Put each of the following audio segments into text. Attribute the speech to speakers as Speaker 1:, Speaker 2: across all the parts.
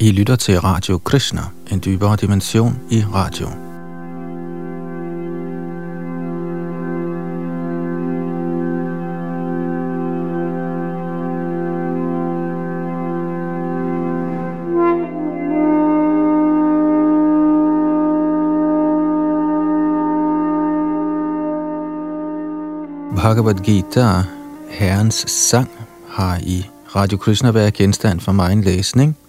Speaker 1: I lytter til Radio Krishna, en dybere dimension i radio. Bhagavad Gita, Herrens sang, har i Radio Krishna været genstand for meget læsning –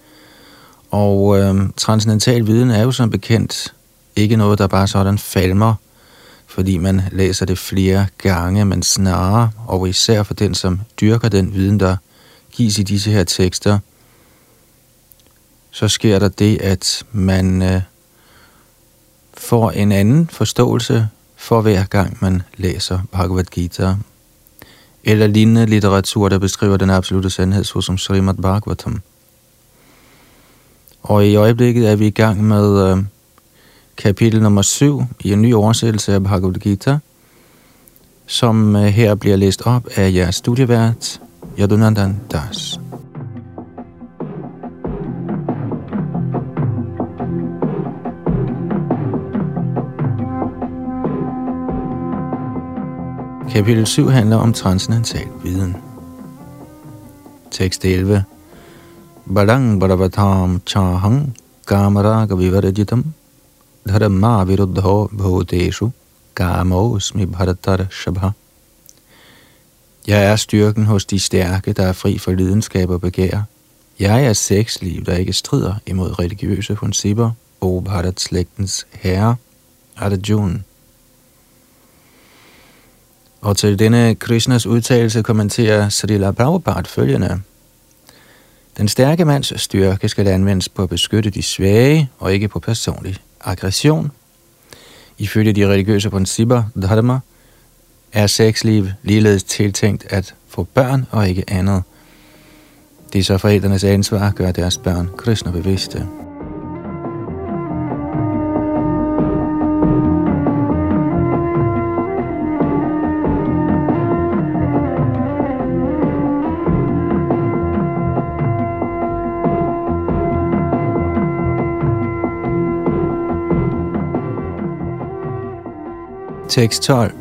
Speaker 1: og øh, transcendental viden er jo som bekendt ikke noget, der bare sådan falmer, fordi man læser det flere gange, men snarere, og især for den, som dyrker den viden, der gives i disse her tekster, så sker der det, at man øh, får en anden forståelse for hver gang, man læser Bhagavad Gita. Eller lignende litteratur, der beskriver den absolute sandhed, såsom Srimad Bhagavatam. Og i øjeblikket er vi i gang med øh, kapitel nummer 7 i en ny oversættelse af Bhagavad Gita, som øh, her bliver læst op af jeres studievært, Yadunandan Das. Kapitel 7 handler om transcendental viden. Tekst 11 Badang Badavatam Chahang Kamaraga Vivarajitam Dharma Viruddho Kamosmi Bharatar Shabha Jeg er styrken hos de stærke, der er fri for lidenskab og begær. Jeg er sexliv, der ikke strider imod religiøse principper, o Bharat slægtens herre, Arjuna. Og til denne Krishnas udtalelse kommenterer Srila Prabhupada følgende. Den stærke mands styrke skal anvendes på at beskytte de svage og ikke på personlig aggression. Ifølge de religiøse principper, dharma, er sexliv ligeledes tiltænkt at få børn og ikke andet. Det er så forældrenes ansvar at gøre deres børn kristne bevidste. Tekst 12.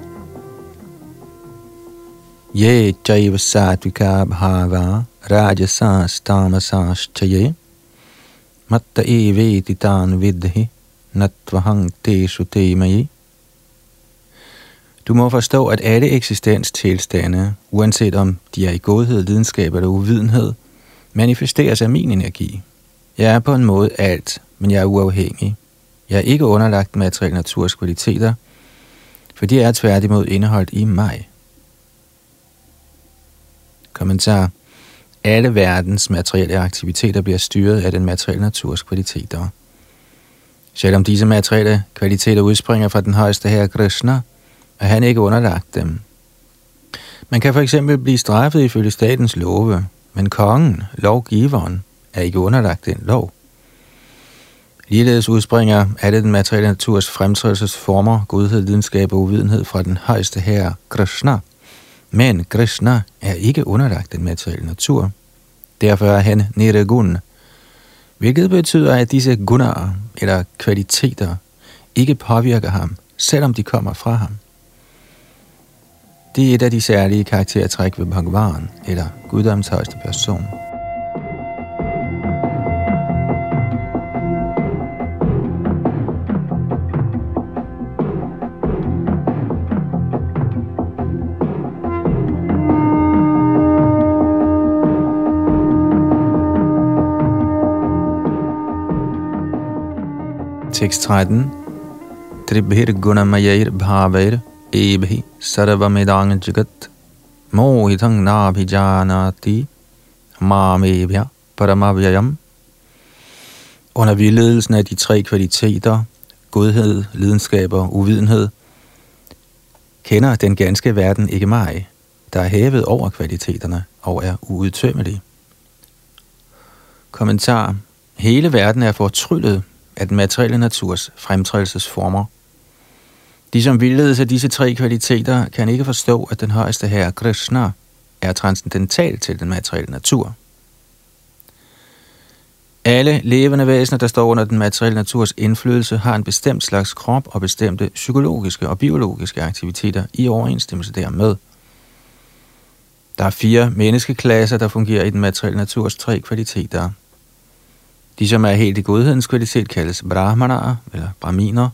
Speaker 1: Ye jaiva sattvika bhava rajasas tamasas chaye matta eveti tan vidhi natvahang tesu temayi. Du må forstå, at alle eksistenstilstande, uanset om de er i godhed, lidenskab eller uvidenhed, manifesteres af min energi. Jeg er på en måde alt, men jeg er uafhængig. Jeg er ikke underlagt materielle naturs kvaliteter – for de er tværtimod indeholdt i mig. Kommentar. Alle verdens materielle aktiviteter bliver styret af den materielle naturs kvaliteter. Selvom disse materielle kvaliteter udspringer fra den højeste herre Krishna, er han ikke underlagt dem. Man kan for eksempel blive straffet ifølge statens love, men kongen, lovgiveren, er ikke underlagt den lov. Ligeledes udspringer alle den materielle naturs fremtrædelsesformer, godhed, lidenskab og uvidenhed fra den højeste herre, Krishna. Men Krishna er ikke underlagt den materielle natur. Derfor er han nirgun, hvilket betyder, at disse gunar, eller kvaliteter, ikke påvirker ham, selvom de kommer fra ham. Det er et af de særlige karaktertræk ved Bhagavan, eller Guddoms højeste person. Tekst 13. Tribhir gunamayair bhavair ebhi sarvamidang jagat mohitang nabhijanati mamebhya paramavyayam. Under vildledelsen af de tre kvaliteter, godhed, lidenskab og uvidenhed, kender den ganske verden ikke mig, der er hævet over kvaliteterne og er uudtømmelig. Kommentar. Hele verden er fortryllet af den materielle naturs fremtrædelsesformer. De, som vildledes af disse tre kvaliteter, kan ikke forstå, at den højeste herre Krishna er transcendental til den materielle natur. Alle levende væsener, der står under den materielle naturs indflydelse, har en bestemt slags krop og bestemte psykologiske og biologiske aktiviteter i overensstemmelse dermed. Der er fire menneskeklasser, der fungerer i den materielle naturs tre kvaliteter. De, som er helt i godhedens kvalitet, kaldes brahmaner eller brahminer.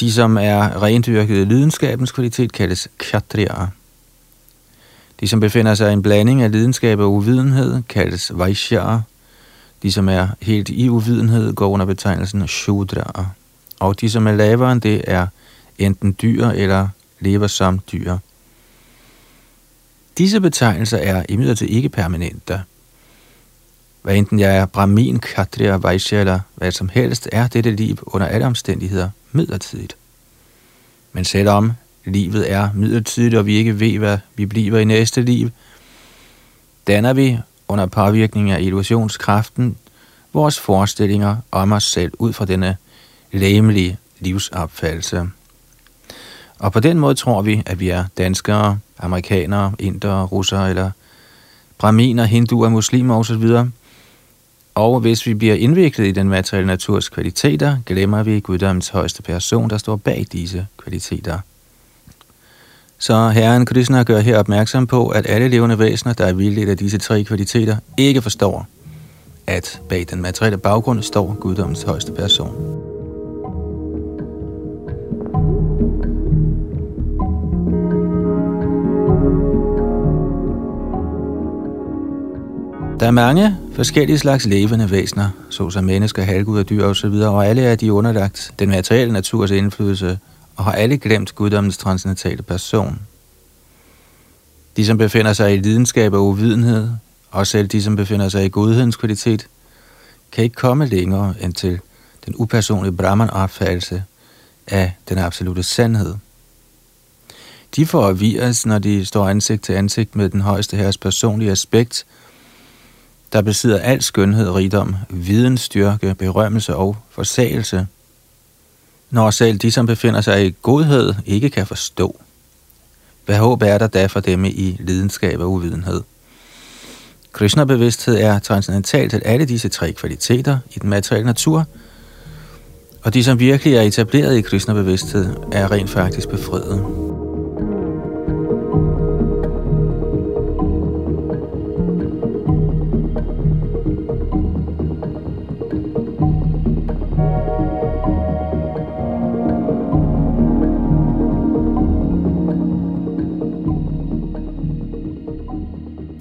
Speaker 1: De, som er rendyrkede lidenskabens kvalitet, kaldes kshatriyaer. De, som befinder sig i en blanding af lidenskab og uvidenhed, kaldes vaishyaer. De, som er helt i uvidenhed, går under betegnelsen shudra'er. Og de, som er lavere end det, er enten dyr eller lever som dyr. Disse betegnelser er imidlertid ikke permanente. Hvad enten jeg er brahmin, kshatriya, vaishya eller hvad som helst, er dette liv under alle omstændigheder midlertidigt. Men selvom livet er midlertidigt, og vi ikke ved, hvad vi bliver i næste liv, danner vi under påvirkning af illusionskraften vores forestillinger om os selv ud fra denne læmelige livsopfattelse. Og på den måde tror vi, at vi er danskere, amerikanere, indere, russere eller braminer, hinduer, muslimer osv. Og hvis vi bliver indviklet i den materielle naturs kvaliteter, glemmer vi guddommens højeste person, der står bag disse kvaliteter. Så Herren Krishna gør her opmærksom på, at alle levende væsener, der er vildt af disse tre kvaliteter, ikke forstår, at bag den materielle baggrund står guddommens højeste person. Der er mange forskellige slags levende væsener, såsom mennesker, halvguder, og dyr osv., og alle er de underlagt den materielle naturs indflydelse og har alle glemt guddommens transcendentale person. De, som befinder sig i lidenskab og uvidenhed, og selv de, som befinder sig i godhedens kvalitet, kan ikke komme længere end til den upersonlige Brahman-opfattelse af den absolute sandhed. De forvirres, når de står ansigt til ansigt med den højeste herres personlige aspekt, der besidder al skønhed, rigdom, viden, styrke, berømmelse og forsagelse – når selv de, som befinder sig i godhed, ikke kan forstå. Hvad håb er der da for dem i lidenskab og uvidenhed? Krishna-bevidsthed er transcendental til alle disse tre kvaliteter i den materielle natur, og de, som virkelig er etableret i Krishna-bevidsthed, er rent faktisk befriet.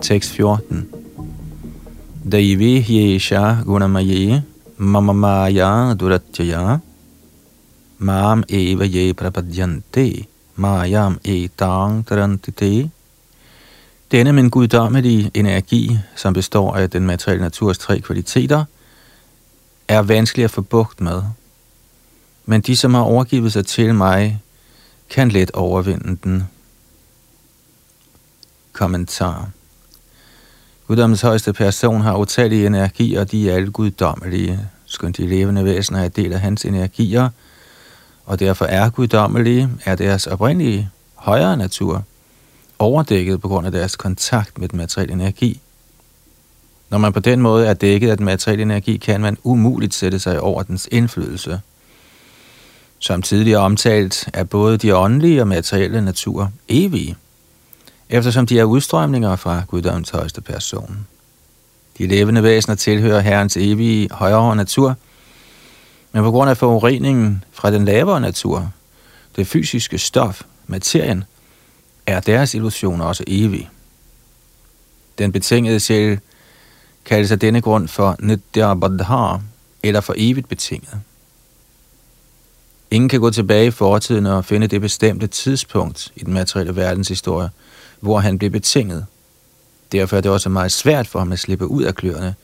Speaker 1: Tekst 14. Daivi hyesha gunamaye mama maya duratyaya mam eva ye prapadyante mayam etang tarantite. Denne min guddommelige energi, som består af e den materielle naturs tre kvaliteter, er vanskelig at få bugt med. Men de, som har overgivet sig til mig, kan let overvinde den. Kommentar Guddommens højeste person har utallige energier, og de er alle guddommelige. Skønt de levende væsener er del af hans energier, og derfor er guddommelige, er deres oprindelige højere natur overdækket på grund af deres kontakt med den materielle energi. Når man på den måde er dækket af den materielle energi, kan man umuligt sætte sig over dens indflydelse. Som tidligere omtalt er både de åndelige og materielle natur evige – eftersom de er udstrømninger fra guddommens højeste person. De levende væsener tilhører Herrens evige højere natur, men på grund af forureningen fra den lavere natur, det fysiske stof, materien, er deres illusion også evig. Den betingede sjæl kaldes af denne grund for Nityabadha, eller for evigt betinget. Ingen kan gå tilbage i fortiden og finde det bestemte tidspunkt i den materielle verdens historie, hvor han blev betinget. Derfor er det også meget svært for ham at slippe ud af kløerne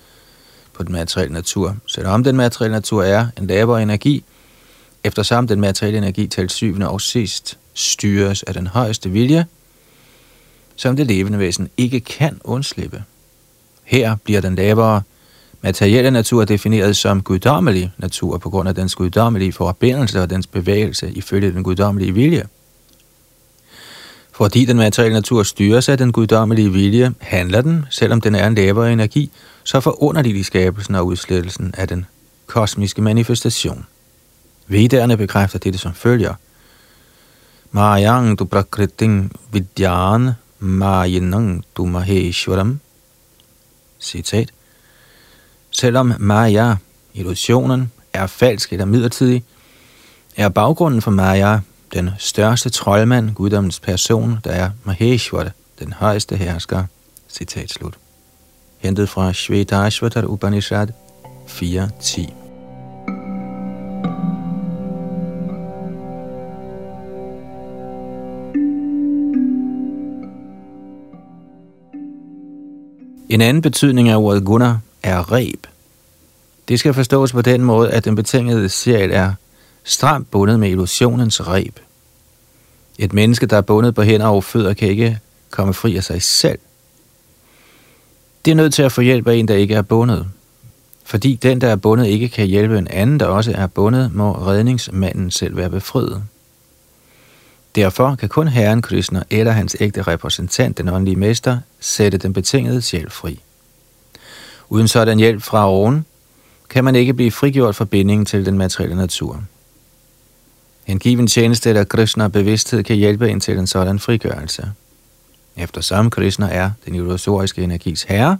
Speaker 1: på den materielle natur. Selvom den materielle natur er en lavere energi, eftersom den materielle energi til syvende og sidst styres af den højeste vilje, som det levende væsen ikke kan undslippe. Her bliver den lavere materielle natur defineret som guddommelig natur på grund af dens guddommelige forbindelse og dens bevægelse ifølge den guddommelige vilje. Fordi den materielle natur styres af den guddommelige vilje, handler den, selvom den er en lavere energi, så forunderligt i skabelsen og udslettelsen af den kosmiske manifestation. Vedderne bekræfter dette som følger. Mayang du prakriting vidyan mayanang du maheshwaram. Citat. Selvom Maya, illusionen, er falsk eller midlertidig, er baggrunden for Maya den største troldmand, guddommens person, der er Maheshwara, den højeste hersker. Citat slut. Hentet fra Shvetashvatar Upanishad 4.10. En anden betydning af ordet guna er reb. Det skal forstås på den måde, at den betingede sjæl er stramt bundet med illusionens reb. Et menneske, der er bundet på hænder og fødder, kan ikke komme fri af sig selv. Det er nødt til at få hjælp af en, der ikke er bundet. Fordi den, der er bundet, ikke kan hjælpe en anden, der også er bundet, må redningsmanden selv være befriet. Derfor kan kun Herren Krishna eller hans ægte repræsentant, den åndelige mester, sætte den betingede sjæl fri. Uden sådan hjælp fra oven, kan man ikke blive frigjort fra bindingen til den materielle natur. En given tjeneste eller Krishna bevidsthed kan hjælpe ind til en sådan frigørelse. Eftersom Krishna er den illusoriske energis herre,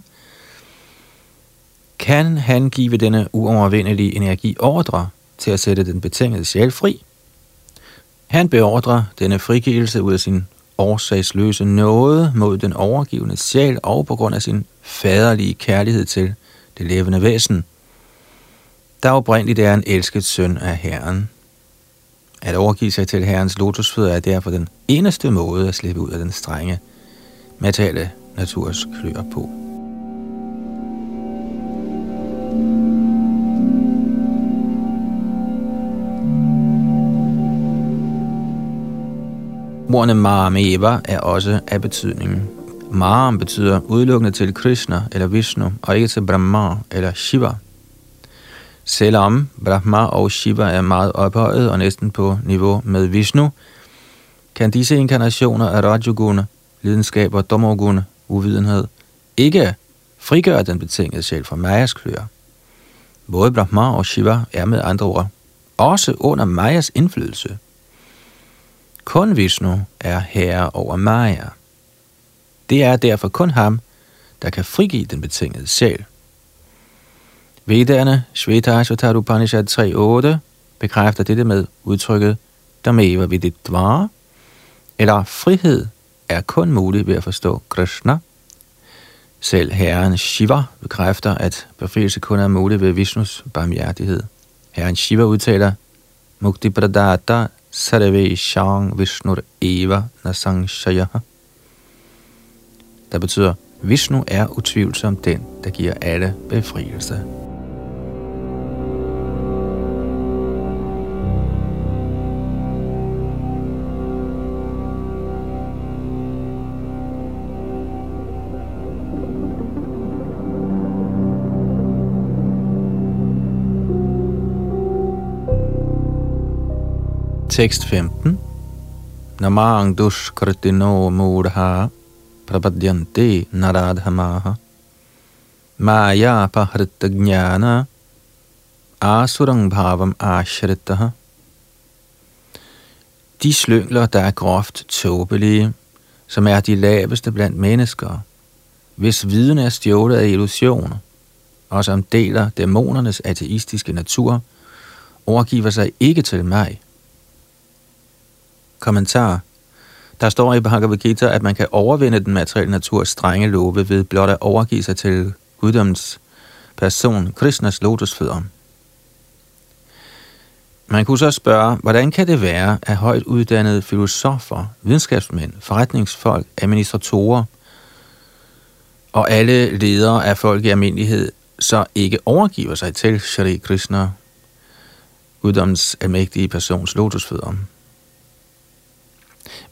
Speaker 1: kan han give denne uovervindelige energi ordre til at sætte den betingede sjæl fri. Han beordrer denne frigivelse ud af sin årsagsløse nåde mod den overgivende sjæl og på grund af sin faderlige kærlighed til det levende væsen, der oprindeligt er en elsket søn af Herren. At overgive sig til Herrens lotusfødder er derfor den eneste måde at slippe ud af den strenge materielle naturs klør på. Ordene Mahameva er også af betydning. Maram betyder udelukkende til Krishna eller Vishnu, og ikke til Brahma eller Shiva. Selvom Brahma og Shiva er meget ophøjet og næsten på niveau med Vishnu, kan disse inkarnationer af Rajoguna, lidenskab og Domoguna, uvidenhed, ikke frigøre den betingede sjæl fra Majas klør. Både Brahma og Shiva er med andre ord også under Majas indflydelse. Kun Vishnu er herre over Maya. Det er derfor kun ham, der kan frigive den betingede sjæl. Vedderne, Shvetashvatar Upanishad 3.8, bekræfter dette med udtrykket Dameva Viditvara, eller frihed er kun mulig ved at forstå Krishna. Selv herren Shiva bekræfter, at befrielse kun er mulig ved Vishnus barmhjertighed. Herren Shiva udtaler, Mukti Pradata Sarve Shang Vishnur Eva Nasang Shaya. Der betyder, Vishnu er utvivlsomt den, der giver alle befrielse. Tekst 15. Namang dushkritino mudha prabadyanti naradhamaha. Maya pahrita gnana asurang bhavam ashritaha De slyngler, der er groft tåbelige, som er de laveste blandt mennesker, hvis viden er stjålet af illusioner, og som deler dæmonernes ateistiske natur, overgiver sig ikke til mig, Kommentar. Der står i Bhagavad Gita, at man kan overvinde den materielle naturs strenge love ved blot at overgive sig til guddoms person, Krishnas lotusfødder. Man kunne så spørge, hvordan kan det være, at højt uddannede filosofer, videnskabsmænd, forretningsfolk, administratorer og alle ledere af folk i almindelighed så ikke overgiver sig til Shri Krishna, guddoms almægtige persons lotusfødder?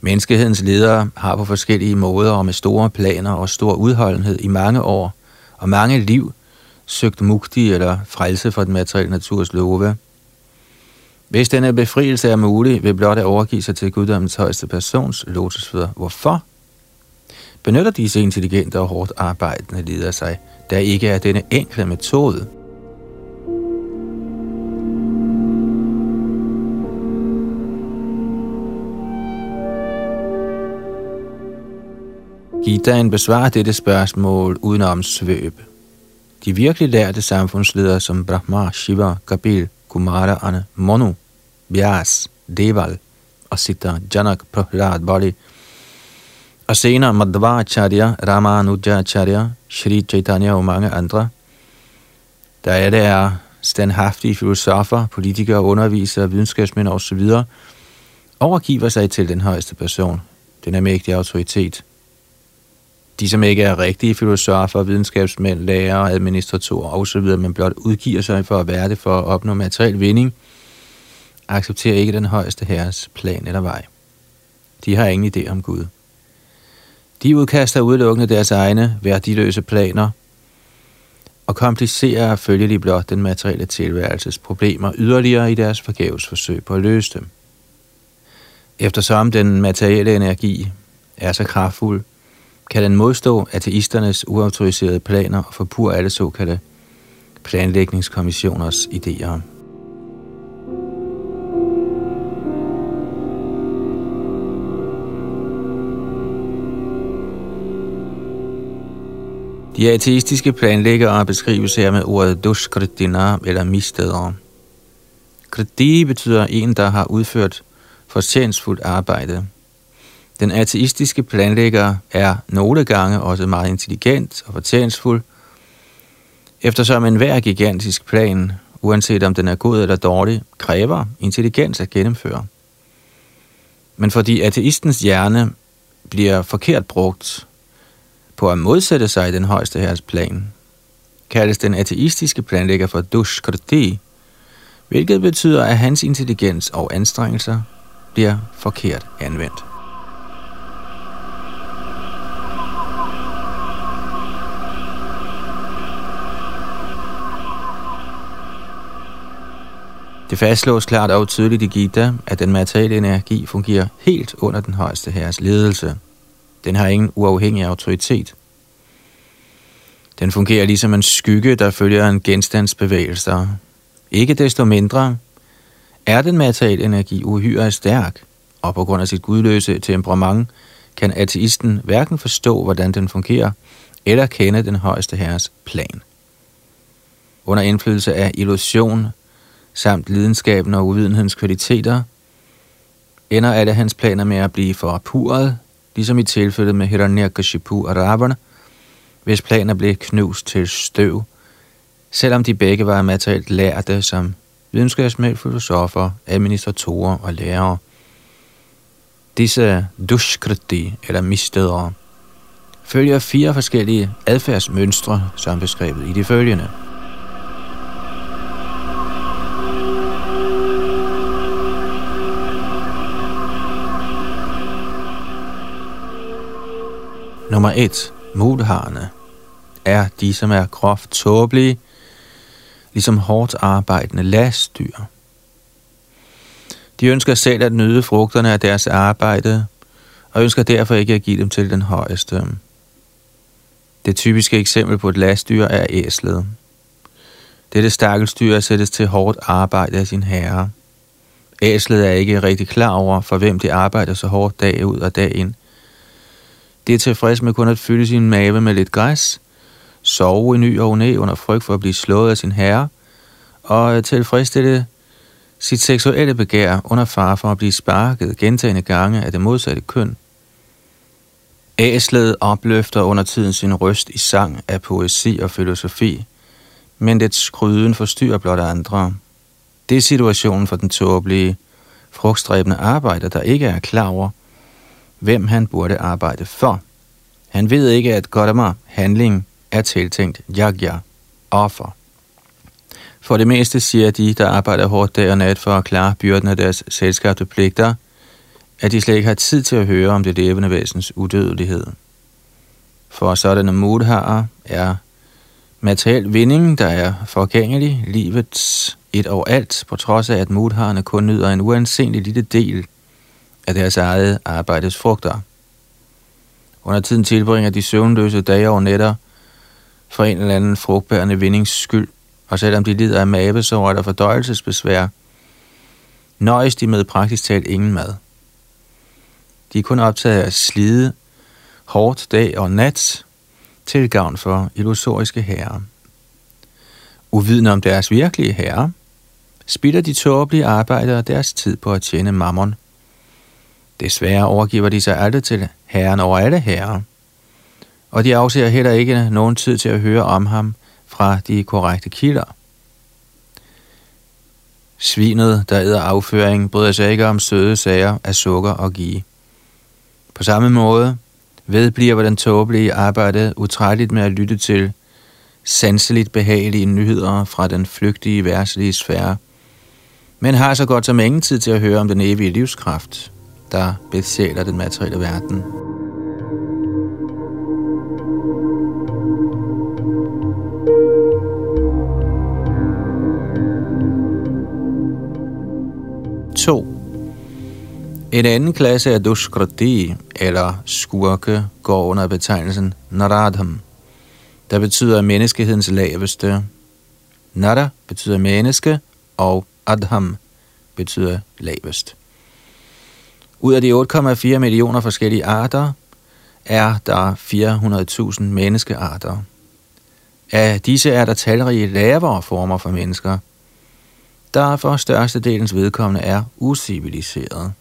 Speaker 1: Menneskehedens ledere har på forskellige måder og med store planer og stor udholdenhed i mange år og mange liv søgt mukti eller frelse for den materielle naturs love. Hvis denne befrielse er mulig, vil blot at overgive sig til guddommens højeste persons lotusfødder. Hvorfor? Benytter disse intelligente og hårdt arbejdende ledere sig, der ikke er denne enkle metode? Gitaen besvarer dette spørgsmål uden om svøb. De virkelig lærte samfundsledere som Brahma, Shiva, Kapil, Kumara, Ane, Monu, Vyas, Deval og Sita Janak Prahlad Bali og senere Madhvacharya, Ramanujacharya, Sri Chaitanya og mange andre. Der er der standhaftige filosofer, politikere, undervisere, videnskabsmænd osv., overgiver sig til den højeste person, den almægtige autoritet – de, som ikke er rigtige filosofer, videnskabsmænd, lærere, administratorer osv., men blot udgiver sig for at være det for at opnå materiel vinding, accepterer ikke den højeste herres plan eller vej. De har ingen idé om Gud. De udkaster udelukkende deres egne værdiløse planer og komplicerer følgelig blot den materielle tilværelses problemer yderligere i deres forgæves forsøg på at løse dem. Eftersom den materielle energi er så kraftfuld, kan den modstå ateisternes uautoriserede planer og forpur alle såkaldte planlægningskommissioners idéer. De ateistiske planlæggere beskrives her med ordet duskritina eller misteder. Kriti betyder en, der har udført fortjensfuldt arbejde. Den ateistiske planlægger er nogle gange også meget intelligent og fortjensfuld, eftersom enhver gigantisk plan, uanset om den er god eller dårlig, kræver intelligens at gennemføre. Men fordi ateistens hjerne bliver forkert brugt på at modsætte sig den højeste herres plan, kaldes den ateistiske planlægger for dushkriti, hvilket betyder, at hans intelligens og anstrengelser bliver forkert anvendt. Det fastslås klart og tydeligt i Gita, at den materielle energi fungerer helt under den højeste herres ledelse. Den har ingen uafhængig autoritet. Den fungerer ligesom en skygge, der følger en genstands bevægelser. Ikke desto mindre er den materielle energi uhyre stærk, og på grund af sit gudløse temperament kan ateisten hverken forstå, hvordan den fungerer, eller kende den højeste herres plan. Under indflydelse af illusion samt lidenskaben og uvidenhedens kvaliteter, ender alle hans planer med at blive forpuret, ligesom i tilfældet med Hiranyakashipu og Ravana, hvis planer blev knust til støv, selvom de begge var materielt lærte som videnskabsmænd, filosofer, administratorer og lærere. Disse dushkriti, eller misstedere, følger fire forskellige adfærdsmønstre, som beskrevet i de følgende – Nummer 1. Mudharne er de, som er groft tåbelige, ligesom hårdt arbejdende lastdyr. De ønsker selv at nyde frugterne af deres arbejde, og ønsker derfor ikke at give dem til den højeste. Det typiske eksempel på et lastdyr er æslet. Dette stakkelsdyr sættes til hårdt arbejde af sin herre. Æslet er ikke rigtig klar over, for hvem det arbejder så hårdt dag ud og dag ind, det er tilfreds med kun at fylde sin mave med lidt græs, sove i ny og næ under frygt for at blive slået af sin herre, og tilfredsstille sit seksuelle begær under far for at blive sparket gentagende gange af det modsatte køn. Æslet opløfter under tiden sin røst i sang af poesi og filosofi, men det skryden forstyrrer blot andre. Det er situationen for den tåbelige, frugtstræbende arbejder, der ikke er klar over, hvem han burde arbejde for. Han ved ikke, at Gautama handling er tiltænkt yagya, offer. For det meste siger de, der arbejder hårdt dag og nat for at klare byrden af deres selskabte pligter, at de slet ikke har tid til at høre om det levende væsens udødelighed. For sådanne mudharer er Materiel vinding, der er forgængelig, livets et overalt, alt, på trods af at modharerne kun nyder en uansenlig lille del af deres eget arbejdes frugter. Under tiden tilbringer de søvnløse dage og nætter for en eller anden frugtbærende vindings skyld, og selvom de lider af mavesår eller fordøjelsesbesvær, nøjes de med praktisk talt ingen mad. De er kun optaget af at slide hårdt dag og nat til gavn for illusoriske herrer. Uvidende om deres virkelige herre, spilder de tåbelige arbejdere deres tid på at tjene mammon. Desværre overgiver de sig aldrig til herren over alle herrer, og de afser heller ikke nogen tid til at høre om ham fra de korrekte kilder. Svinet, der æder afføring, bryder sig ikke om søde sager af sukker og gie. På samme måde vedbliver den tåbelige arbejde utrætteligt med at lytte til sanseligt behagelige nyheder fra den flygtige værtslige sfære, men har så godt som ingen tid til at høre om den evige livskraft, der besjæler den materielle verden. To. En anden klasse af Duskrati, eller skurke, går under betegnelsen Naradham, der betyder menneskehedens laveste. Nada betyder menneske, og Adham betyder lavest. Ud af de 8,4 millioner forskellige arter, er der 400.000 menneskearter. Af disse er der talrige lavere former for mennesker, der for størstedelens vedkommende er usiviliserede.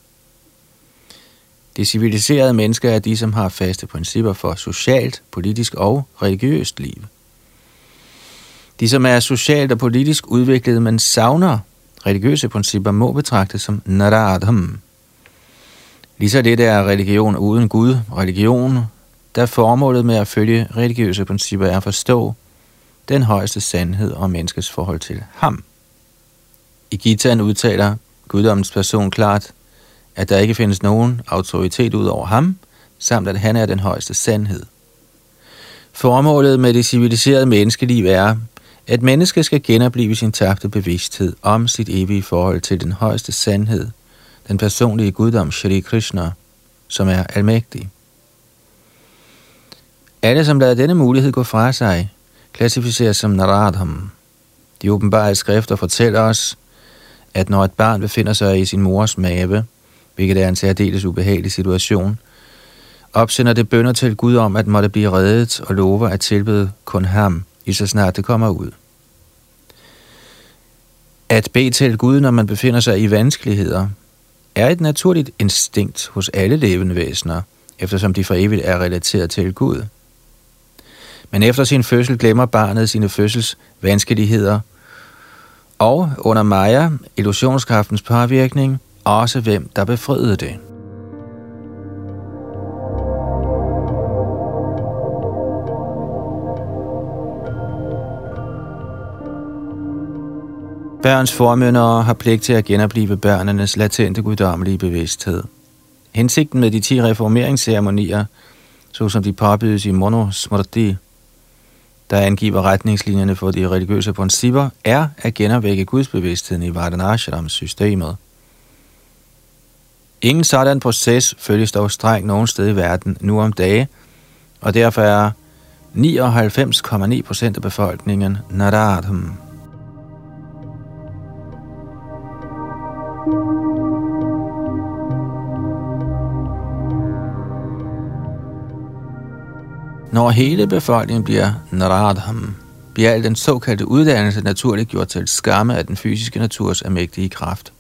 Speaker 1: De civiliserede mennesker er de, som har faste principper for socialt, politisk og religiøst liv. De, som er socialt og politisk udviklet, men savner religiøse principper, må betragtes som naradham. Ligeså det er religion uden Gud, religion, der formålet med at følge religiøse principper er at forstå den højeste sandhed om menneskets forhold til ham. I Gitaen udtaler guddommens person klart, at der ikke findes nogen autoritet ud over ham, samt at han er den højeste sandhed. Formålet med det civiliserede menneskeliv er, at mennesket skal genopleve sin tabte bevidsthed om sit evige forhold til den højeste sandhed, den personlige guddom Shri Krishna, som er almægtig. Alle, som lader denne mulighed gå fra sig, klassificeres som Naradham. De åbenbare skrifter fortæller os, at når et barn befinder sig i sin mors mave, hvilket er en særdeles ubehagelig situation, opsender det bønder til Gud om at måtte blive reddet og lover at tilbede kun ham, i så snart det kommer ud. At bede til Gud, når man befinder sig i vanskeligheder, er et naturligt instinkt hos alle levende væsener, eftersom de for evigt er relateret til Gud. Men efter sin fødsel glemmer barnet sine fødsels vanskeligheder, og under Maya, illusionskraftens påvirkning, også hvem der befriede det. Børns formyndere har pligt til at genopleve børnenes latente guddommelige bevidsthed. Hensigten med de ti reformeringsceremonier, såsom de påbydes i Monosmrti, der angiver retningslinjerne for de religiøse principper, er at genopvække gudsbevidstheden i Vardhanashram-systemet. Ingen sådan proces følges dog strengt nogen sted i verden nu om dage, og derfor er 99,9 procent af befolkningen Naradham. Når hele befolkningen bliver Naradham, bliver al den såkaldte uddannelse naturligt gjort til skamme af den fysiske naturs almægtige kraft.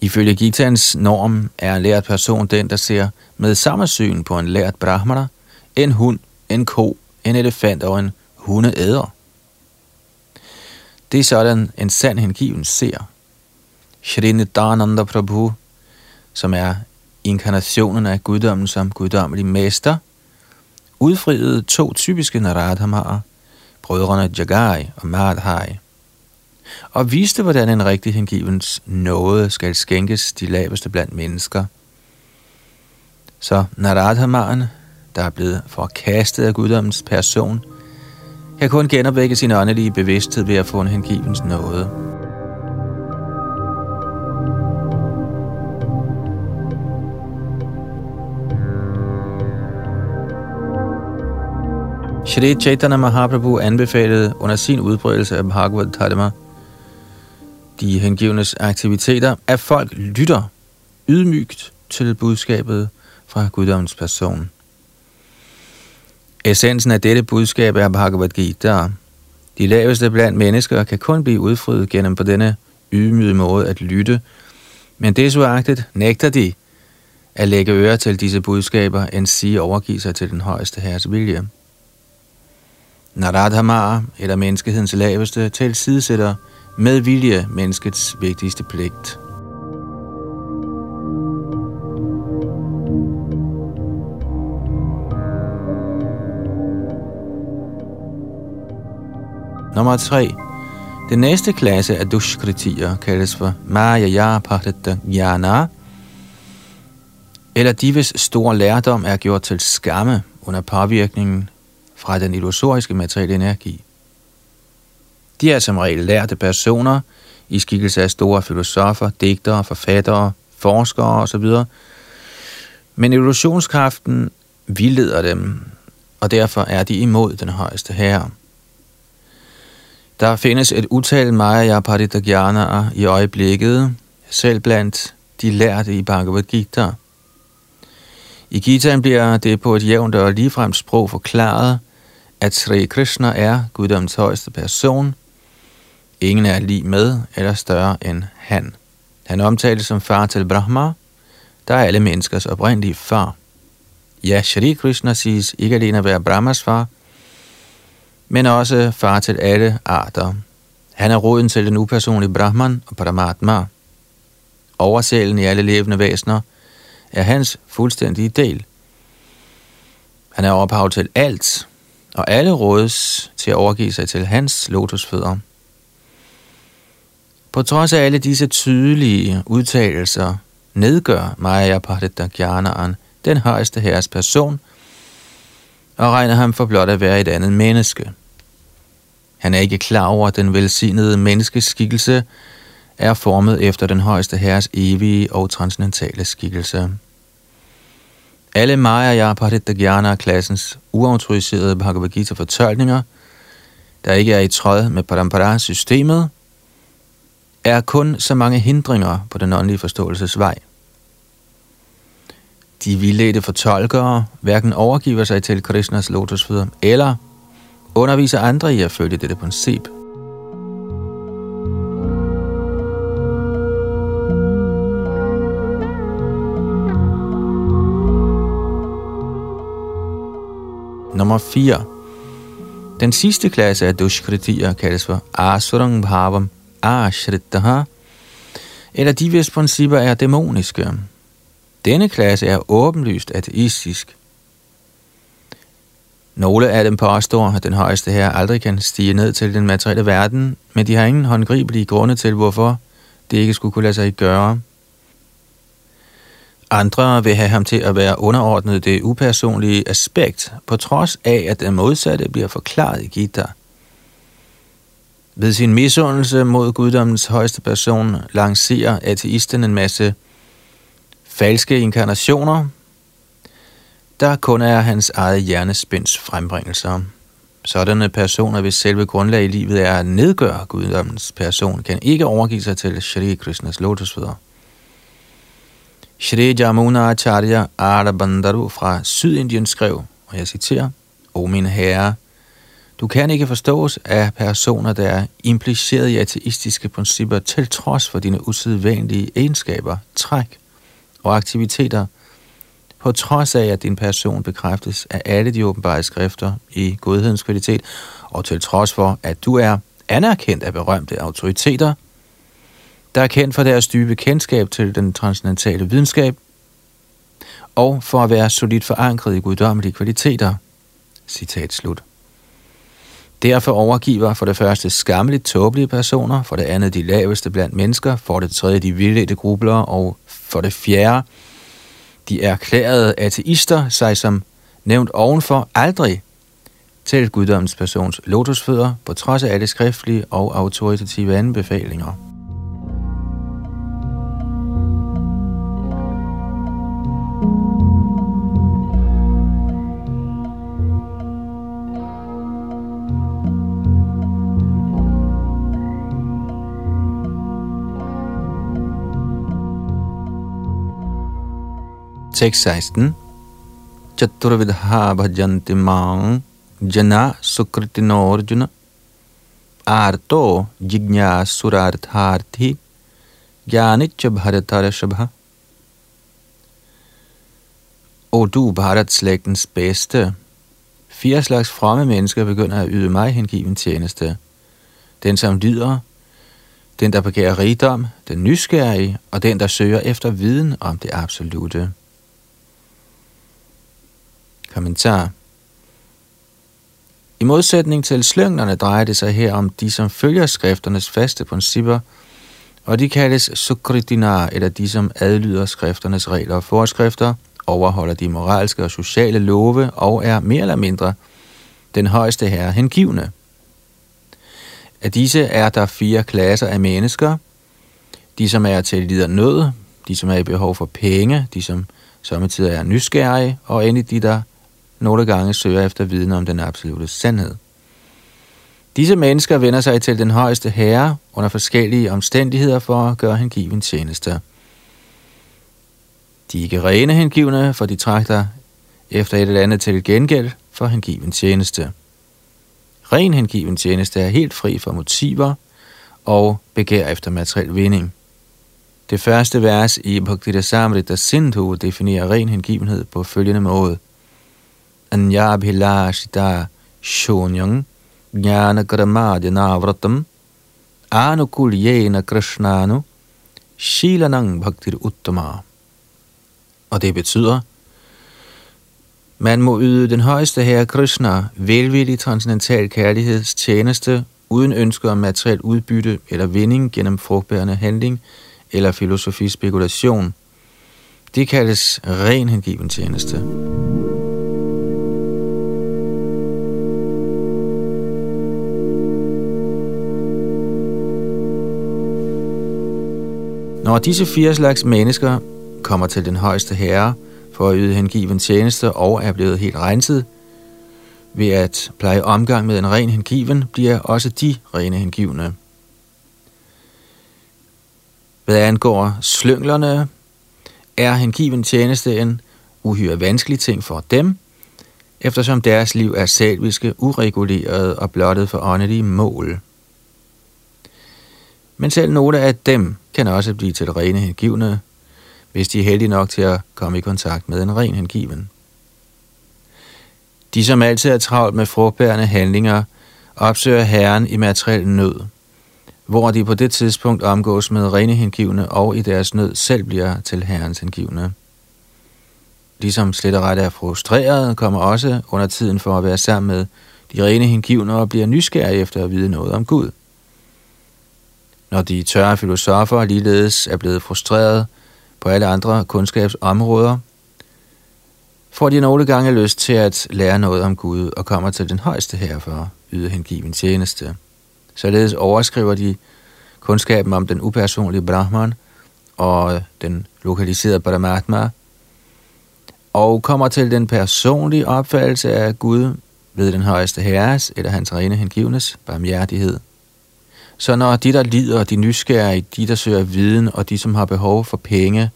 Speaker 1: Ifølge Gitans norm er en lært person den, der ser med samme syn på en lært brahmana, en hund, en ko, en elefant og en hundeæder. Det er sådan en sand hengiven ser. Shri Prabhu, som er inkarnationen af guddommen som guddommelig mester, udfriede to typiske Naradhamar, brødrene Jagai og Madhai, og viste, hvordan en rigtig hengivens nåde skal skænkes de laveste blandt mennesker. Så Naradhamaren, der er blevet forkastet af guddommens person, kan kun genopvække sin åndelige bevidsthed ved at få en hengivens nåde. Shri Chaitanya Mahaprabhu anbefalede under sin udbredelse af Bhagavad Dharma de hengivnes aktiviteter, at folk lytter ydmygt til budskabet fra guddommens person. Essensen af dette budskab er Bhagavad Gita. De laveste blandt mennesker kan kun blive udfriet gennem på denne ydmyge måde at lytte, men desuagtet nægter de at lægge øre til disse budskaber, end sige overgive sig til den højeste herres vilje. Naradhamara, eller menneskehedens laveste, tilsidesætter med vilje menneskets vigtigste pligt. Nummer 3. Den næste klasse af dushkritier kaldes for Maya Pahdata Jana, eller de, hvis stor lærdom er gjort til skamme under påvirkningen fra den illusoriske materielle energi. De er som regel lærte personer i skikkelse af store filosofer, digtere, forfattere, forskere osv., men illusionskraften vildleder dem, og derfor er de imod den højeste herre. Der findes et utal Maya Paritagyana'er i øjeblikket, selv blandt de lærte i Bhagavad Gita. I Gitaen bliver det på et jævnt og ligefremt sprog forklaret, at Sri Krishna er guddommens højeste person. Ingen er lige med eller større end han. Han omtales som far til Brahma, der er alle menneskers oprindelige far. Ja, Shri Krishna siges ikke alene at være Brahmas far, men også far til alle arter. Han er roden til den upersonlige Brahman og Paramatma. Oversælen i alle levende væsener er hans fuldstændige del. Han er ophav til alt, og alle rådes til at overgive sig til hans lotusfødder. På trods af alle disse tydelige udtalelser, nedgør Maya Pardedakyanaren den højeste herres person, og regner ham for blot at være et andet menneske. Han er ikke klar over, at den velsignede menneskeskikkelse er formet efter den højeste herres evige og transcendentale skikkelse. Alle Maya Gyana klassens uautoriserede Bhagavad Gita-fortolkninger, der ikke er i tråd med Parampara-systemet, er kun så mange hindringer på den åndelige forståelses vej. De vildledte fortolkere hverken overgiver sig til Krishnas lotusfødder eller underviser andre i at følge dette princip. Nummer 4. Den sidste klasse af dushkritier kaldes for Asurang Bhavam Ashritaha, eller de hvis principper er dæmoniske. Denne klasse er åbenlyst ateistisk. Nogle af dem påstår, at den højeste her aldrig kan stige ned til den materielle verden, men de har ingen håndgribelige grunde til, hvorfor det ikke skulle kunne lade sig gøre. Andre vil have ham til at være underordnet det upersonlige aspekt, på trods af, at den modsatte bliver forklaret i Gita. Ved sin misundelse mod guddommens højeste person lancerer ateisten en masse falske inkarnationer, der kun er hans eget hjernespænds frembringelser. Sådanne personer, hvis selve grundlag i livet er at nedgøre guddommens person, kan ikke overgive sig til Shri Krishnas lotusfødder. Shri Jamuna Acharya Arabandaru fra Sydindien skrev, og jeg citerer, O min herre, du kan ikke forstås af personer, der er impliceret i ateistiske principper til trods for dine usædvanlige egenskaber, træk og aktiviteter, på trods af, at din person bekræftes af alle de åbenbare skrifter i godhedens kvalitet, og til trods for, at du er anerkendt af berømte autoriteter, der er kendt for deres dybe kendskab til den transcendentale videnskab, og for at være solidt forankret i guddommelige kvaliteter. Citat slut. Derfor overgiver for det første skammeligt tåbelige personer, for det andet de laveste blandt mennesker, for det tredje de vildledte grublere, og for det fjerde de erklærede ateister sig som nævnt ovenfor aldrig til guddommens persons lotusfødder, på trods af alle skriftlige og autoritative anbefalinger. Tekst 16 Chaturvidha bhajanti mang jana arjuna arto jignya surartharthi jnanicha bharatarashabha O du, Bharat-slægtens bedste, fire slags fromme mennesker begynder at yde mig hengiven tjeneste. Den, som lyder, den, der begærer rigdom, den nysgerrige, og den, der søger efter viden om det absolute. Kommentar I modsætning til slyngnerne drejer det sig her om de, som følger skrifternes faste principper, og de kaldes sukridinar, eller de, som adlyder skrifternes regler og forskrifter, overholder de moralske og sociale love og er mere eller mindre den højeste herre hengivne. Af disse er der fire klasser af mennesker. De, som er til lider nød, de, som er i behov for penge, de, som samtidig er nysgerrige, og endelig de, der nogle gange søger efter viden om den absolute sandhed. Disse mennesker vender sig til den højeste herre under forskellige omstændigheder for at gøre hengiven tjeneste. De er ikke rene hengivne, for de trækker efter et eller andet til gengæld for hengiven tjeneste. Ren hengiven tjeneste er helt fri for motiver og begær efter materiel vinding. Det første vers i Bhaktita Samrita Sindhu definerer ren hengivenhed på følgende måde. അന്യാഭിലാഷിത ശൂന്യം jnana ആനുകൂല്യേന കൃഷ്ണാനു anukulyena krishnanu shilanang bhaktir uttama. Og det betyder, man må yde den højeste herre Krishna velvillig transcendental kærlighedstjeneste uden ønsker om materiel udbytte eller vinding gennem frugtbærende handling eller filosofisk spekulation. Det kaldes ren hengiven tjeneste. Når disse fire slags mennesker kommer til den højeste herre for at yde hengiven tjeneste og er blevet helt renset, ved at pleje omgang med en ren hengiven, bliver også de rene hengivne. Hvad angår slynglerne, er hengiven tjeneste en uhyre vanskelig ting for dem, eftersom deres liv er selviske, ureguleret og blottet for åndelige mål. Men selv nogle af dem kan også blive til rene hengivne, hvis de er heldige nok til at komme i kontakt med en ren hengiven. De, som altid er travlt med frugtbærende handlinger, opsøger Herren i materiel nød, hvor de på det tidspunkt omgås med rene hengivne og i deres nød selv bliver til Herrens hengivne. De, som slet og ret er frustrerede, kommer også under tiden for at være sammen med de rene hengivne og bliver nysgerrige efter at vide noget om Gud. Når de tørre filosofer ligeledes er blevet frustreret på alle andre kundskabsområder, får de nogle gange lyst til at lære noget om Gud og kommer til den højeste her for at yde hengiven tjeneste. Således overskriver de kundskaben om den upersonlige Brahman og den lokaliserede Paramatma, og kommer til den personlige opfattelse af Gud ved den højeste herres eller hans rene hengivnes barmhjertighed. Så når de, der lider, de nysgerrige, de, der søger viden og de, som har behov for penge,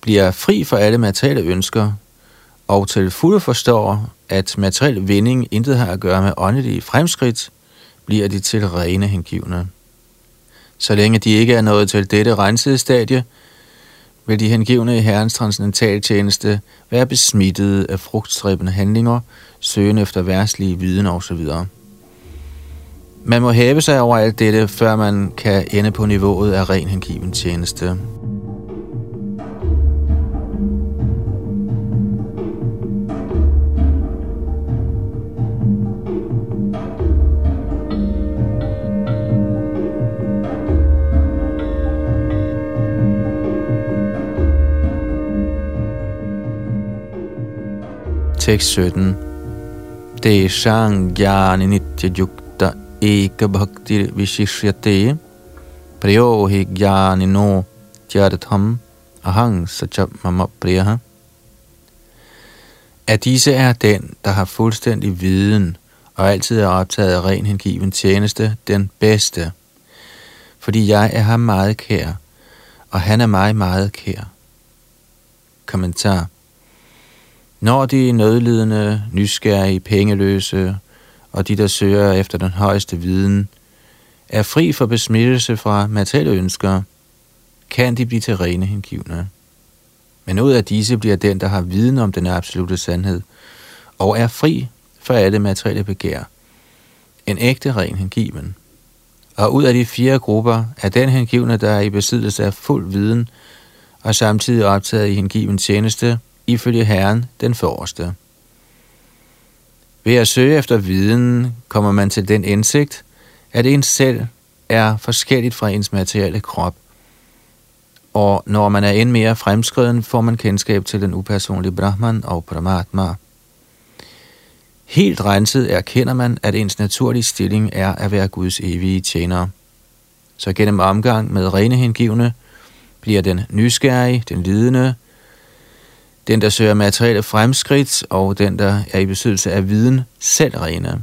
Speaker 1: bliver fri for alle materielle ønsker, og til fulde forstår, at materiel vinding intet har at gøre med åndelige fremskridt, bliver de til rene hengivne. Så længe de ikke er nået til dette rensede stadie, vil de hengivne i Herrens transcendentaltjeneste være besmittede af frugtstræbende handlinger, søgende efter værtslige viden osv. Man må hæve sig over alt dette, før man kan ende på niveauet af ren hengiven tjeneste. Tekst 17 Teshang Gyani Nitya Yukta ek Bhakti Vishishyate Priyohi Gyani No Tjadatham Ahang sacham Mama Priyaha At disse er den, der har fuldstændig viden og altid er optaget af ren hengiven tjeneste, den bedste. Fordi jeg er ham meget kær, og han er mig meget kær. Kommentar Når de nødlidende, nysgerrige, pengeløse og de, der søger efter den højeste viden, er fri for besmittelse fra materielle ønsker, kan de blive til rene hengivne. Men ud af disse bliver den, der har viden om den absolute sandhed, og er fri for alle materielle begær. En ægte ren hengiven. Og ud af de fire grupper er den hengivne, der er i besiddelse af fuld viden, og samtidig optaget i hengiven tjeneste, ifølge Herren den forreste. Ved at søge efter viden, kommer man til den indsigt, at ens selv er forskelligt fra ens materielle krop. Og når man er end mere fremskreden, får man kendskab til den upersonlige Brahman og Paramatma. Helt renset erkender man, at ens naturlige stilling er at være Guds evige tjener. Så gennem omgang med rene hengivne bliver den nysgerrige, den lidende, den der søger materielle fremskridt og den der er i besiddelse af viden selv rene.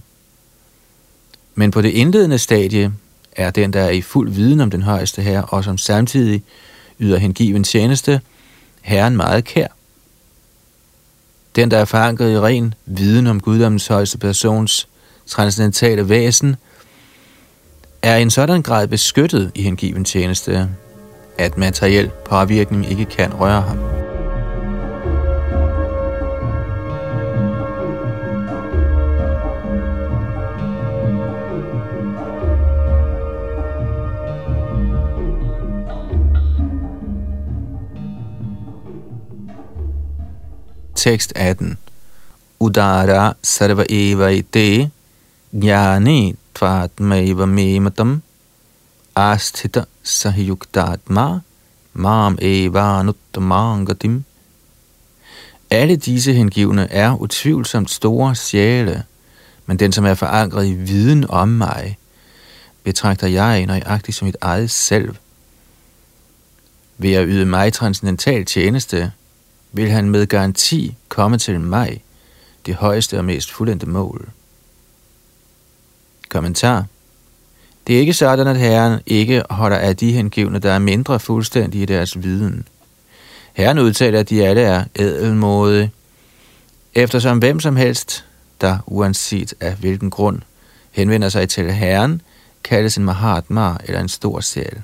Speaker 1: Men på det indledende stadie er den, der er i fuld viden om den højeste herre, og som samtidig yder hengiven tjeneste, herren meget kær. Den, der er forankret i ren viden om guddommens højeste persons transcendentale væsen, er i en sådan grad beskyttet i hengiven tjeneste, at materiel påvirkning ikke kan røre ham. Tekst 18. Udara sarva eva ite jnani tvatmaiva mematam asthita sahyuktatma mam eva nuttamangatim. Alle disse hengivne er utvivlsomt store sjæle, men den, som er forankret i viden om mig, betragter jeg nøjagtigt som mit eget selv. Ved at yde mig transcendental tjeneste, vil han med garanti komme til mig, det højeste og mest fuldendte mål. Kommentar Det er ikke sådan, at Herren ikke holder af de hengivne, der er mindre fuldstændige i deres viden. Herren udtaler, at de alle er ædelmåde, eftersom hvem som helst, der uanset af hvilken grund henvender sig til Herren, kaldes en Mahatma eller en stor sjæl.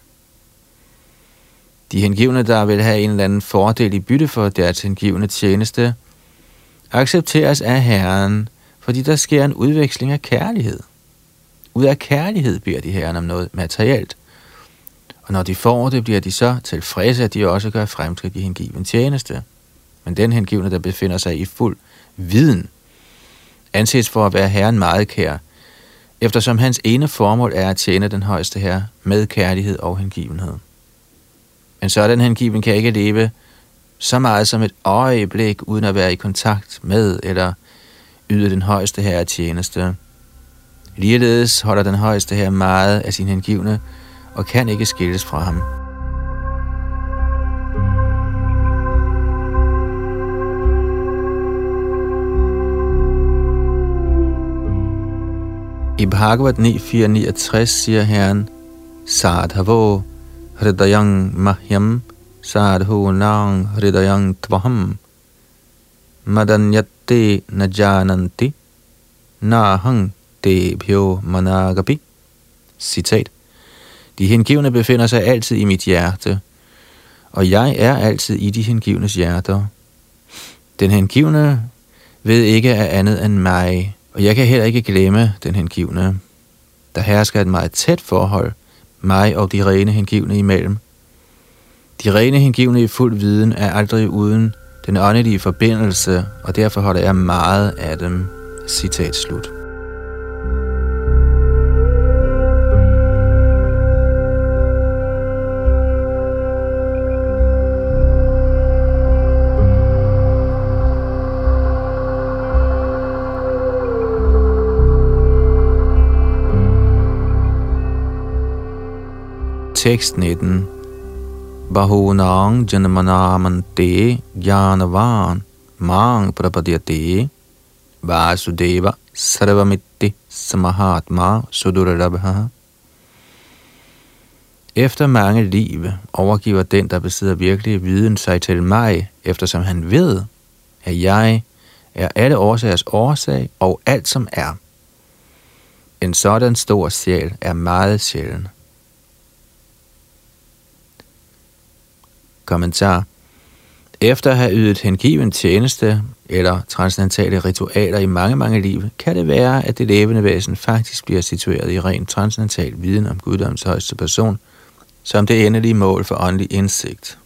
Speaker 1: De hengivne, der vil have en eller anden fordel i bytte for deres hengivne tjeneste, accepteres af Herren, fordi der sker en udveksling af kærlighed. Ud af kærlighed beder de Herren om noget materielt. Og når de får det, bliver de så tilfredse, at de også gør fremskridt i hengiven tjeneste. Men den hengivne, der befinder sig i fuld viden, anses for at være Herren meget kær, eftersom hans ene formål er at tjene den højeste herre med kærlighed og hengivenhed. En sådan hengiven kan ikke leve så meget som et øjeblik, uden at være i kontakt med eller yde den højeste herre tjeneste. Ligeledes holder den højeste herre meget af sin hengivne og kan ikke skilles fra ham. I Bhagavad 9.469 siger Herren, Sadhavo hridayang mahyam sadhu nang hridayang tvaham madanyatte najananti nahang debhyo managapi. Citat. De hengivne befinder sig altid i mit hjerte, og jeg er altid i de hengivnes hjerter. Den hengivne ved ikke af andet end mig, og jeg kan heller ikke glemme den hengivne. Der hersker et meget tæt forhold mig og de rene hengivne imellem. De rene hengivne i fuld viden er aldrig uden den åndelige forbindelse, og derfor holder jeg meget af dem. Citat slut. Tekst 19 Bahunang janmanamante jnanavan mang Prapadyati Vasudeva sarvamitti samahatma sudurabha efter mange liv overgiver den, der besidder virkelig viden sig til mig, eftersom han ved, at jeg er alle årsagers årsag og alt som er. En sådan stor sjæl er meget sjældent. Kommentar Efter at have ydet hengiven tjeneste eller transcendentale ritualer i mange, mange liv, kan det være, at det levende væsen faktisk bliver situeret i ren transcendental viden om guddoms højeste person – som det endelige mål for åndelig indsigt.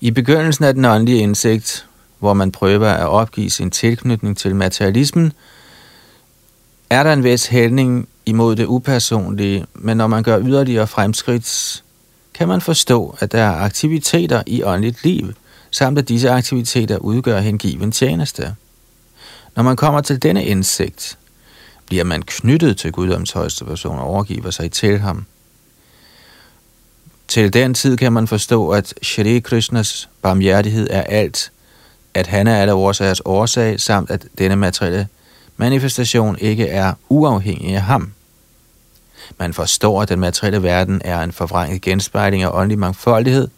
Speaker 1: I begyndelsen af den åndelige indsigt, hvor man prøver at opgive sin tilknytning til materialismen, er der en vis hældning imod det upersonlige, men når man gør yderligere fremskridt, kan man forstå, at der er aktiviteter i åndeligt liv, samt at disse aktiviteter udgør hengiven tjeneste. Når man kommer til denne indsigt, bliver man knyttet til Guddoms højeste person og overgiver sig til ham – til den tid kan man forstå, at Shri Krishnas barmhjertighed er alt, at han er alle årsagers årsag, samt at denne materielle manifestation ikke er uafhængig af ham. Man forstår, at den materielle verden er en forvrænget genspejling af åndelig mangfoldighed,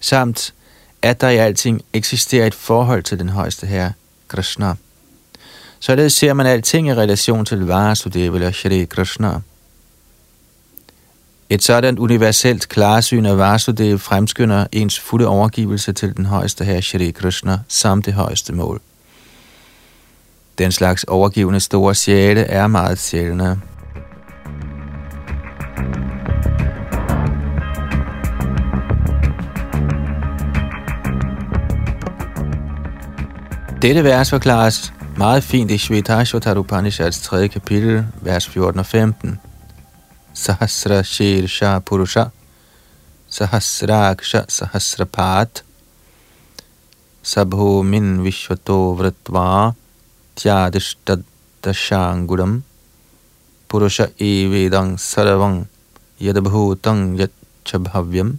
Speaker 1: samt at der i alting eksisterer et forhold til den højeste herre, Krishna. Således ser man alting i relation til Vasudeva eller Shri Krishna. Et sådan universelt klarsyn af Vasudev fremskynder ens fulde overgivelse til den højeste herre Shri Krishna som det højeste mål. Den slags overgivende store sjæle er meget sjældne. Dette vers forklares meget fint i Shvetashvatar Upanishads 3. kapitel, vers 14 og 15. Sahasra Shirsha Purusha Sahasraksha Sahasrapat Sabho Min Vishvato Vratva Tyadishtadashanguram Purusha Evedang Saravang Yadabhutang Yachabhavyam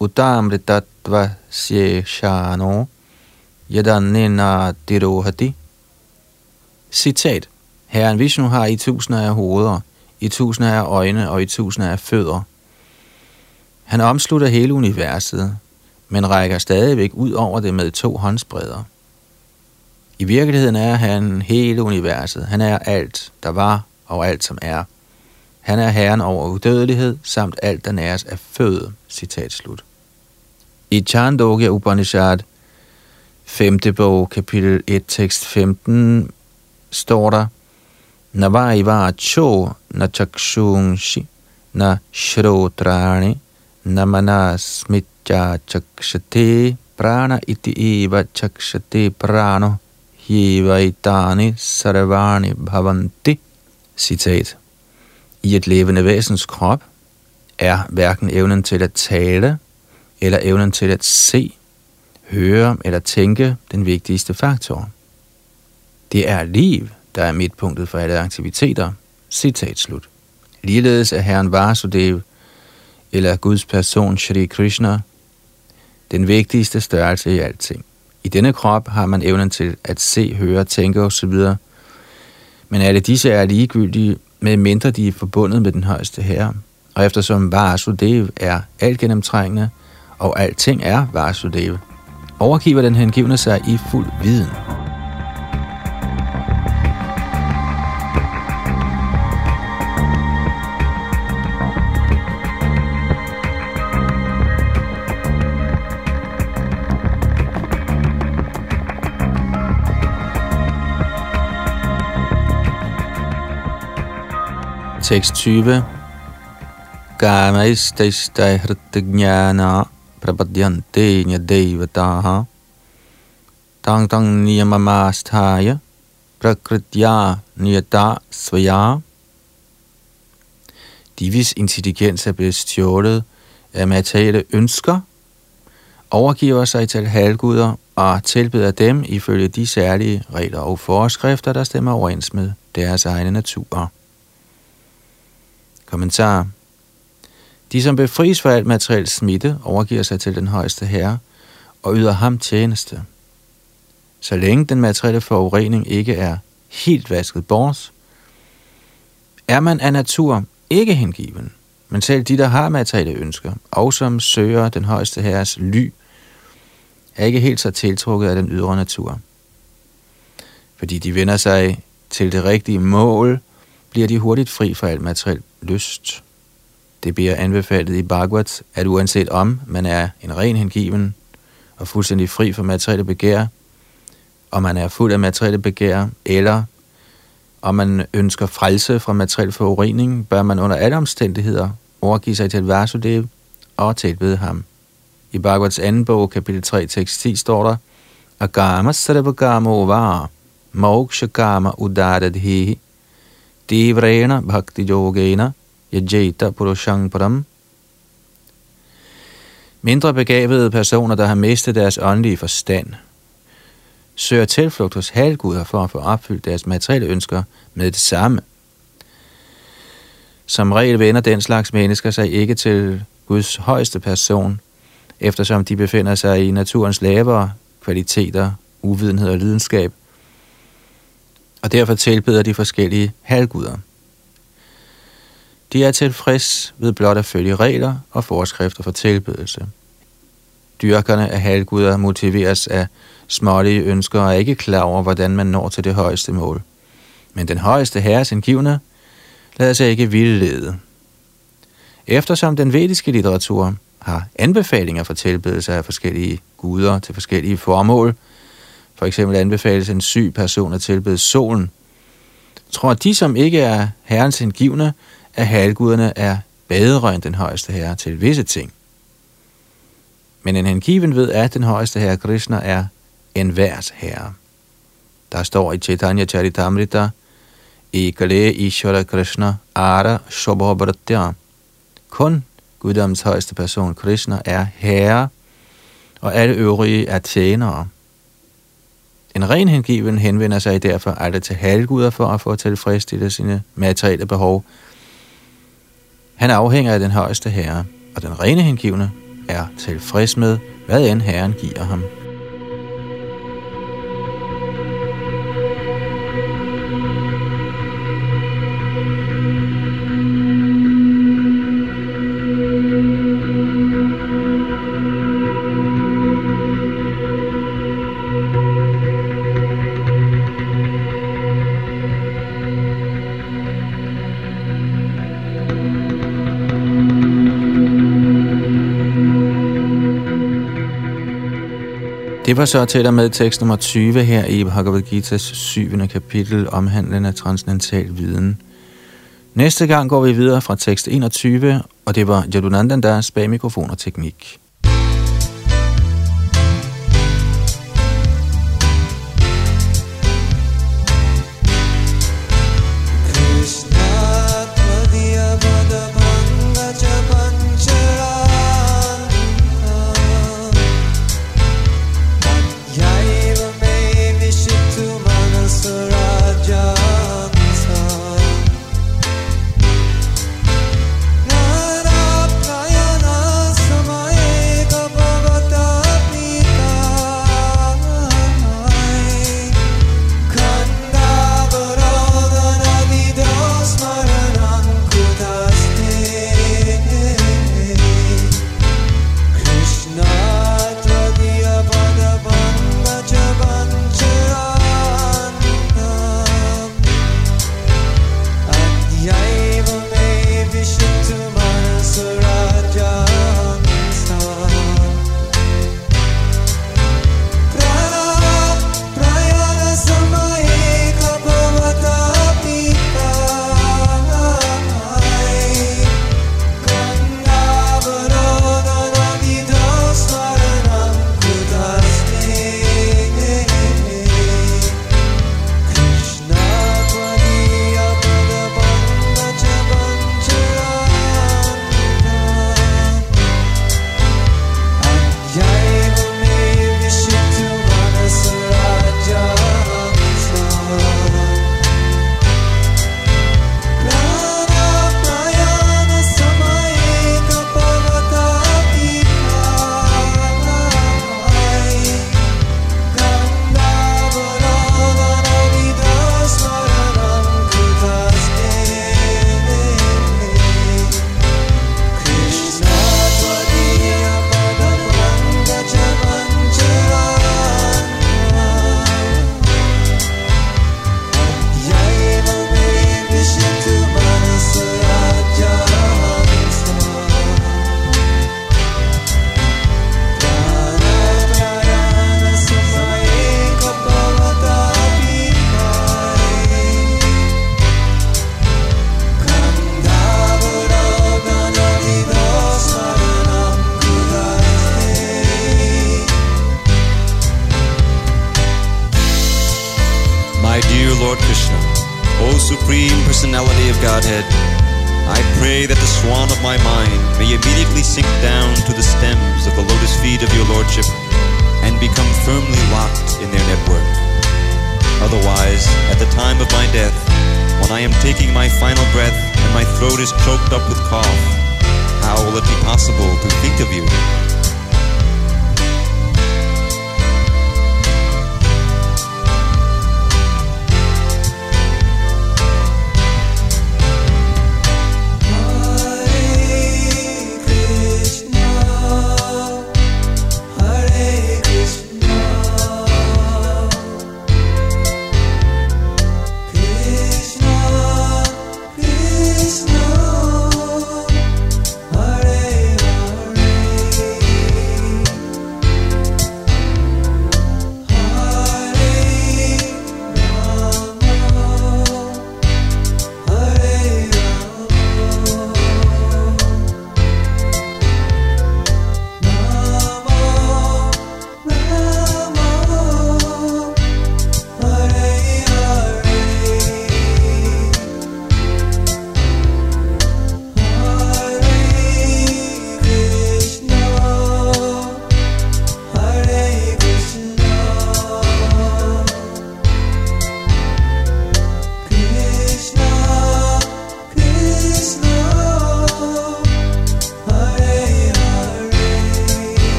Speaker 1: Utamritatva Syeshano Yadanena Dirohati. Citat Herren Vishnu har i tusinder af hoveder, i tusinder af øjne og i tusinder af fødder. Han omslutter hele universet, men rækker stadigvæk ud over det med to håndsbredder. I virkeligheden er han hele universet. Han er alt, der var og alt, som er. Han er herren over udødelighed, samt alt, der næres af føde. Citat slut. I Chandogya Upanishad, 5. bog, kapitel 1, tekst 15, står der, Navaiva cho na chakshungshi na shrotrani na manasmitya chakshate prana iti eva chakshate prano hivaitani sarvani bhavanti. Citat. I et levende væsens krop er hverken evnen til at tale eller evnen til at se, høre eller tænke den vigtigste faktor. Det er liv, der er midtpunktet for alle aktiviteter. Citat slut. Ligeledes er Herren Vasudev, eller Guds person Shri Krishna, den vigtigste størrelse i alting. I denne krop har man evnen til at se, høre, tænke osv., men alle disse er ligegyldige, med mindre de er forbundet med den højeste herre. Og eftersom Vasudev er alt gennemtrængende, og alting er Vasudev, overgiver den hengivne sig i fuld viden. Tekst 20. Gamais Kamaistastai hritagnana prapadyante nyadevataha tang tang niyamamasthaya prakritya niyata svaya. De vis intelligens er blevet stjålet af materielle ønsker, overgiver sig til halvguder og tilbeder dem ifølge de særlige regler og forskrifter, der stemmer overens med deres egne naturer. Kommentar. De, som befries for alt materiel smitte, overgiver sig til den højeste herre og yder ham tjeneste. Så længe den materielle forurening ikke er helt vasket bort, er man af natur ikke hengiven. Men selv de, der har materielle ønsker, og som søger den højeste herres ly, er ikke helt så tiltrukket af den ydre natur. Fordi de vender sig til det rigtige mål, bliver de hurtigt fri for alt materiel lyst. Det bliver anbefalet i Bhagavad, at uanset om man er en ren hengiven og fuldstændig fri for materielle begær, om man er fuld af materielle begær, eller om man ønsker frelse fra materiel forurening, bør man under alle omstændigheder overgive sig til Vasudev og tilbede ham. I Bhagavats anden bog, kapitel 3, tekst 10, står der, Agama sarvagamo var, moksha kama udadadhi, devrena bhakti yogena, yajeta purushang param. Mindre begavede personer, der har mistet deres åndelige forstand, søger tilflugt hos halvguder for at få opfyldt deres materielle ønsker med det samme. Som regel vender den slags mennesker sig ikke til Guds højeste person, eftersom de befinder sig i naturens lavere kvaliteter, uvidenhed og lidenskab, og derfor tilbeder de forskellige halvguder. De er tilfreds ved blot at følge regler og forskrifter for tilbedelse. Dyrkerne af halvguder motiveres af smålige ønsker og er ikke klar over, hvordan man når til det højeste mål. Men den højeste herres indgivende lader sig ikke vildlede. Eftersom den vediske litteratur har anbefalinger for tilbedelse af forskellige guder til forskellige formål, for eksempel anbefales en syg person at tilbede solen, tror de, som ikke er herrens indgivende, at halvguderne er bedre end den højeste herre til visse ting. Men en hengiven ved, at den højeste herre Krishna er en værs herre. Der står i Chaitanya Charitamrita, Ekale Ishvara Krishna Ara Shobhabratya. Kun Guddoms højeste person Krishna er herre, og alle øvrige er tjenere. En ren hengiven henvender sig derfor aldrig til halvguder for at få tilfredsstillet sine materielle behov. Han afhænger af den højeste herre, og den rene hengivne er tilfreds med, hvad end herren giver ham. Det var så til og med tekst nummer 20 her i Bhagavad Gita's 7. kapitel omhandlende transcendental viden. Næste gang går vi videre fra tekst 21, og det var Yadunandandas bag mikrofon og teknik.